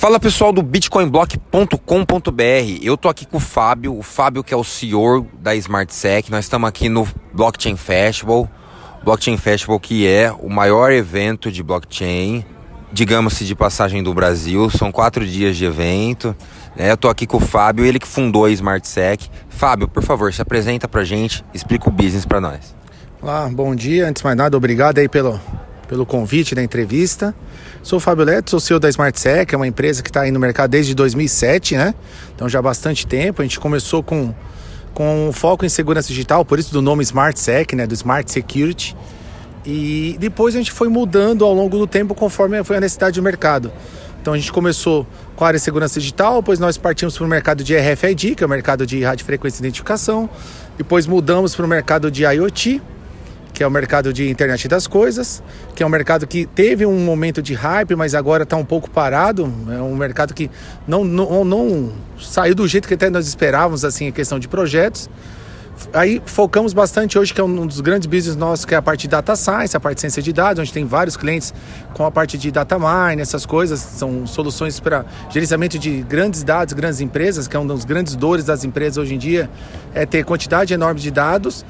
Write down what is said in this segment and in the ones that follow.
Fala pessoal do bitcoinblock.com.br. Eu tô aqui com o Fábio, o Fábio que é o CEO da SmartSec. Nós estamos aqui no Blockchain Festival. Blockchain Festival que é o maior evento de blockchain, digamos-se de passagem do Brasil. São quatro dias de evento. Né? Eu tô aqui com o Fábio, ele que fundou a SmartSec. Fábio, por favor, se apresenta pra gente, explica o business para nós. Olá, bom dia. Antes de mais nada, obrigado aí pelo, pelo convite da entrevista. Sou o Fábio Leto, sou CEO da SmartSec, é uma empresa que está aí no mercado desde 2007, né? Então já há bastante tempo. A gente começou com, com foco em segurança digital, por isso do nome SmartSec, né? Do Smart Security. E depois a gente foi mudando ao longo do tempo conforme foi a necessidade do mercado. Então a gente começou com a área de segurança digital, depois nós partimos para o mercado de RFID, que é o mercado de radiofrequência de identificação. Depois mudamos para o mercado de IoT, que é o mercado de internet das coisas, que é um mercado que teve um momento de hype, mas agora está um pouco parado. É um mercado que não, não, não saiu do jeito que até nós esperávamos, assim, a questão de projetos. Aí focamos bastante hoje, que é um dos grandes business nossos, que é a parte de data science, a parte de ciência de dados, onde tem vários clientes com a parte de data mine, essas coisas. São soluções para gerenciamento de grandes dados, grandes empresas, que é um dos grandes dores das empresas hoje em dia, é ter quantidade enorme de dados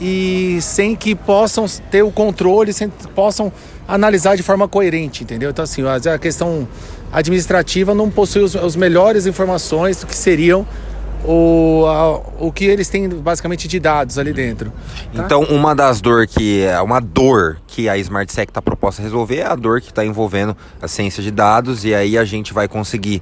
e sem que possam ter o controle, sem que possam analisar de forma coerente, entendeu? Então, assim, a questão administrativa não possui os, melhores informações do que seriam o, a, o que eles têm basicamente de dados ali dentro. Tá? Então, uma das dor que é uma dor que a SmartSec está proposta resolver é a dor que está envolvendo a ciência de dados e aí a gente vai conseguir,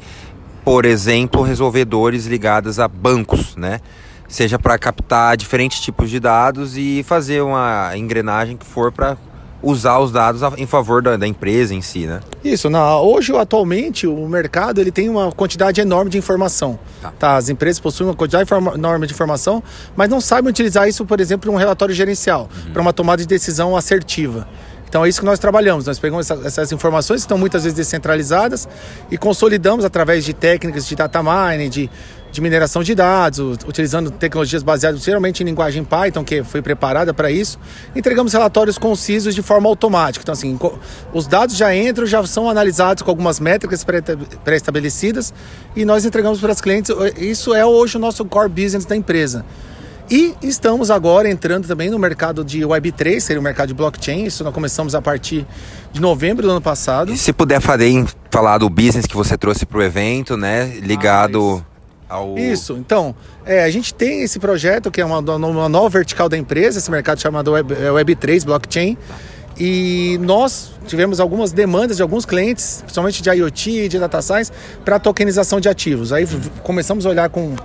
por exemplo, resolver dores ligadas a bancos, né? Seja para captar diferentes tipos de dados e fazer uma engrenagem que for para usar os dados em favor da, da, empresa em si, né? Isso, na, hoje atualmente o mercado ele tem uma quantidade enorme de informação. Tá. tá as empresas possuem uma quantidade enorme de informação, mas não sabem utilizar isso, por exemplo, em um relatório gerencial, uhum. para uma tomada de decisão assertiva. Então é isso que nós trabalhamos. Nós pegamos essa, essas informações que estão muitas vezes descentralizadas e consolidamos através de técnicas de data mining, de, de mineração de dados, utilizando tecnologias baseadas geralmente em linguagem Python, que foi preparada para isso. Entregamos relatórios concisos de forma automática. Então, assim, os dados já entram, já são analisados com algumas métricas pré-estabelecidas e nós entregamos para os clientes. Isso é hoje o nosso core business da empresa. E estamos agora entrando também no mercado de Web3, seria o mercado de blockchain. Isso nós começamos a partir de novembro do ano passado. E se puder fazer, falar do business que você trouxe para o evento, né? Ligado ah, ao. Isso, então, é, a gente tem esse projeto que é uma, uma nova vertical da empresa, esse mercado chamado Web, é, Web3 Blockchain. E nós tivemos algumas demandas de alguns clientes, principalmente de IoT, de data science, para tokenização de ativos. Aí começamos a olhar com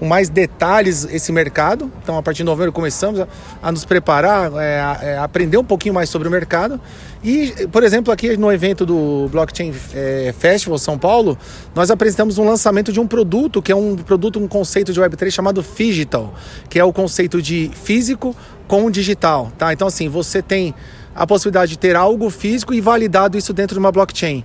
com mais detalhes esse mercado. Então, a partir de novembro, começamos a, a nos preparar, é, a, é, aprender um pouquinho mais sobre o mercado. E, por exemplo, aqui no evento do Blockchain é, Festival São Paulo, nós apresentamos um lançamento de um produto, que é um produto, um conceito de Web3 chamado Digital, que é o conceito de físico com digital. Tá? Então, assim, você tem a possibilidade de ter algo físico e validado isso dentro de uma blockchain.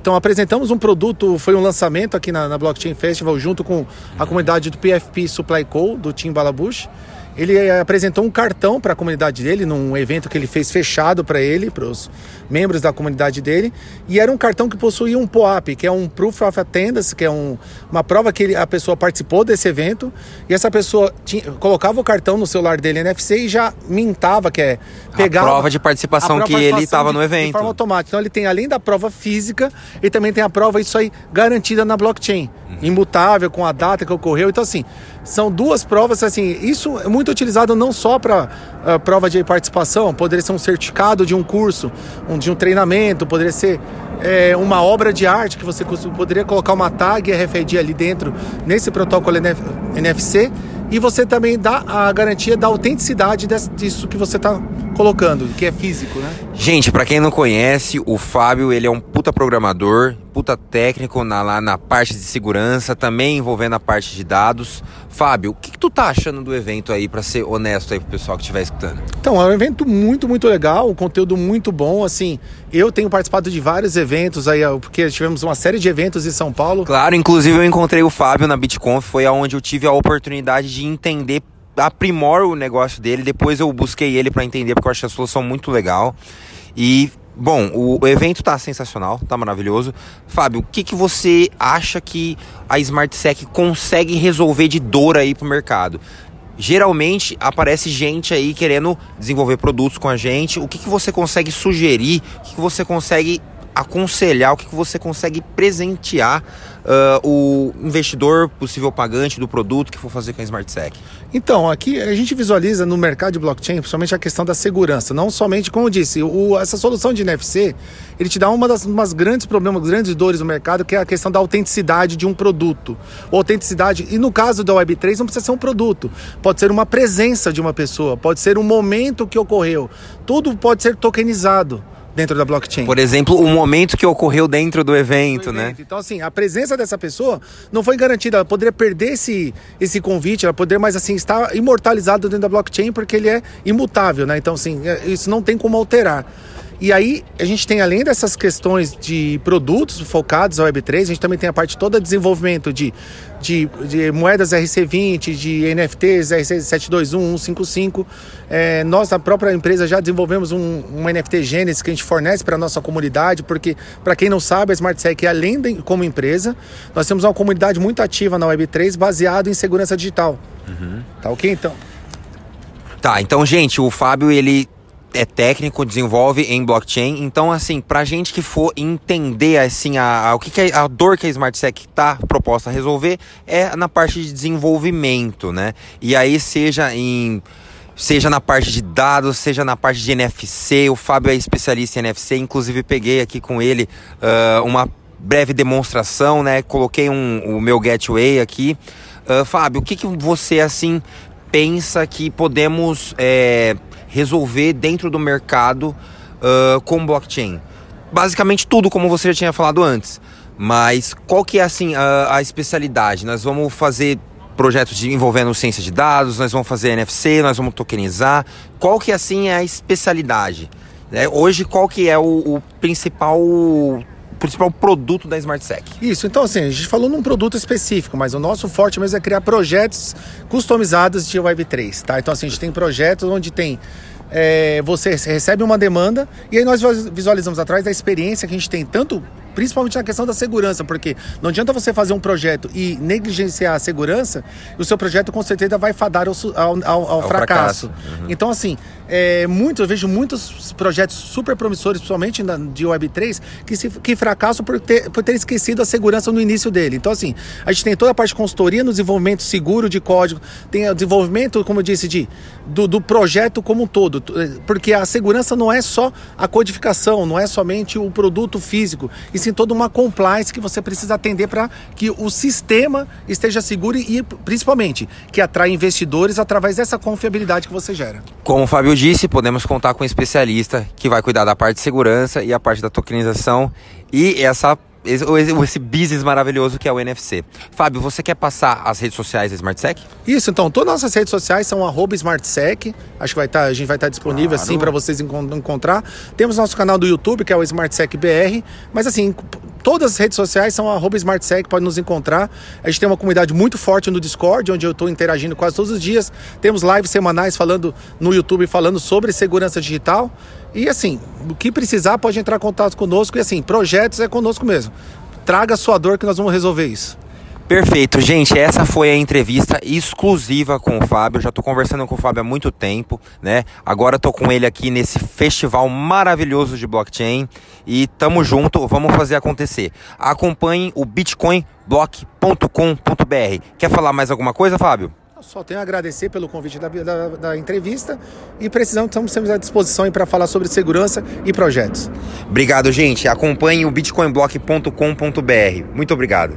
Então apresentamos um produto, foi um lançamento aqui na, na Blockchain Festival junto com a comunidade do PFP Supply Co, do Tim Balabush. Ele eh, apresentou um cartão para a comunidade dele, num evento que ele fez fechado para ele, para os membros da comunidade dele. E era um cartão que possuía um POAP, que é um Proof of Attendance, que é um, uma prova que a pessoa participou desse evento. E essa pessoa tinha, colocava o cartão no celular dele NFC e já mintava, que é pegar. A prova de participação que ele estava no evento. De forma automática. Então ele tem, além da prova física, ele também tem a prova, isso aí, garantida na blockchain. Uhum. Imutável, com a data que ocorreu. Então, assim, são duas provas, assim, isso é muito utilizado não só para uh, ah, prova de participação, poderia ser um certificado de um curso, um, de um treinamento, poderia ser é, uma obra de arte que você poderia colocar uma tag RFID ali dentro, nesse protocolo NFC, e você também dá a garantia da autenticidade disso que você está colocando, que é físico, né? Gente, para quem não conhece, o Fábio, ele é um puta programador, puta técnico na, lá na parte de segurança, também envolvendo a parte de dados. Fábio, o que, que tu tá achando do evento aí, para ser honesto aí pro pessoal que estiver escutando? Então, é um evento muito, muito legal, um conteúdo muito bom, assim, eu tenho participado de vários eventos aí, porque tivemos uma série de eventos em São Paulo. Claro, inclusive eu encontrei o Fábio na BitConf, foi aonde eu tive a oportunidade de entender aprimora o negócio dele. Depois eu busquei ele para entender, porque eu achei a solução muito legal. E Bom, o, evento tá sensacional, tá maravilhoso. Fábio, o que, que você acha que a SmartSec consegue resolver de dor aí pro mercado? Geralmente aparece gente aí querendo desenvolver produtos com a gente. O que, que você consegue sugerir? O que, que você consegue aconselhar, o que, que você consegue presentear uh, o investidor possível pagante do produto que for fazer com a SmartSec? Então, aqui a gente visualiza no mercado de blockchain, principalmente a questão da segurança. Não somente, como eu disse, o, essa solução de NFC, ele te dá uma das umas grandes problemas, grandes dores do mercado, que é a questão da autenticidade de um produto. Autenticidade, e no caso da Web3 não precisa ser um produto, pode ser uma presença de uma pessoa, pode ser um momento que ocorreu. Tudo pode ser tokenizado dentro da blockchain. Por exemplo, o momento que ocorreu dentro do evento, né? evento. né? Então, assim, a presença dessa pessoa não foi garantida. Ela poderia perder esse, esse convite, ela poderia, mas assim, estar imortalizado dentro da blockchain porque ele é imutável, né? Então, assim, é, isso não tem como alterar. E aí, a gente tem, além dessas questões de produtos focados ao Web3, a gente também tem a parte toda de desenvolvimento de, de, de moedas RC20, de NFTs RC721, 155. É, nós, na própria empresa, já desenvolvemos um, NFT Gênesis que a gente fornece para a nossa comunidade, porque, para quem não sabe, a SmartSec, além de como empresa, nós temos uma comunidade muito ativa na Web3 baseado em segurança digital. Uhum. Tá ok, então? Tá, então, gente, o Fábio, ele é técnico, desenvolve em blockchain. Então, assim, pra gente que for entender assim a, a o que, que a, a dor que a SmartSec está proposta a resolver é na parte de desenvolvimento, né? E aí seja em seja na parte de dados, seja na parte de NFC. O Fábio é especialista em NFC, inclusive peguei aqui com ele uh, uma breve demonstração, né? Coloquei um, o meu gateway aqui. Uh, Fábio, o que, que você assim pensa que podemos é, resolver dentro do mercado uh, com blockchain? Basicamente tudo, como você já tinha falado antes. Mas qual que é assim a, a especialidade? Nós vamos fazer projetos de, envolvendo ciência de dados, nós vamos fazer NFC, nós vamos tokenizar. Qual que assim é a especialidade? É, hoje qual que é o, o principal principal produto da SmartSec. Isso, então assim, a gente falou num produto específico, mas o nosso forte mesmo é criar projetos customizados de Web3, tá? Então assim, a gente tem projetos onde tem é, você recebe uma demanda e aí nós visualizamos atrás da experiência que a gente tem tanto principalmente na questão da segurança, porque não adianta você fazer um projeto e negligenciar a segurança, o seu projeto com certeza vai fadar ao, ao, ao, ao fracasso. fracasso. Uhum. Então, assim, é, muito, eu vejo muitos projetos super promissores, principalmente na, de Web3, que, se, que fracassam por ter, por ter esquecido a segurança no início dele. Então, assim, a gente tem toda a parte de consultoria no desenvolvimento seguro de código, tem o desenvolvimento, como eu disse, de, do, do projeto como um todo, porque a segurança não é só a codificação, não é somente o produto físico, e sim toda uma compliance que você precisa atender para que o sistema esteja seguro e, principalmente, que atrai investidores através dessa confiabilidade que você gera. Como o Disse, podemos contar com um especialista que vai cuidar da parte de segurança e a parte da tokenização e essa esse, esse business maravilhoso que é o NFC. Fábio, você quer passar as redes sociais da SmartSec? Isso, então, todas as nossas redes sociais são SmartSec. Acho que vai tá, a gente vai estar tá disponível claro. assim para vocês encontrar. Temos nosso canal do YouTube, que é o SmartSec BR, mas assim, todas as redes sociais são SmartSec, pode nos encontrar. A gente tem uma comunidade muito forte no Discord, onde eu estou interagindo quase todos os dias. Temos lives semanais falando no YouTube, falando sobre segurança digital. E assim, o que precisar pode entrar em contato conosco. E assim, projetos é conosco mesmo. Traga a sua dor que nós vamos resolver isso. Perfeito, gente. Essa foi a entrevista exclusiva com o Fábio. já estou conversando com o Fábio há muito tempo, né? Agora estou com ele aqui nesse festival maravilhoso de blockchain e tamo junto. Vamos fazer acontecer. Acompanhe o bitcoinblock.com.br. Quer falar mais alguma coisa, Fábio? Só tenho a agradecer pelo convite da, da, da entrevista e precisamos, estamos sempre à disposição para falar sobre segurança e projetos. Obrigado, gente. Acompanhe o bitcoinblock.com.br. Muito obrigado.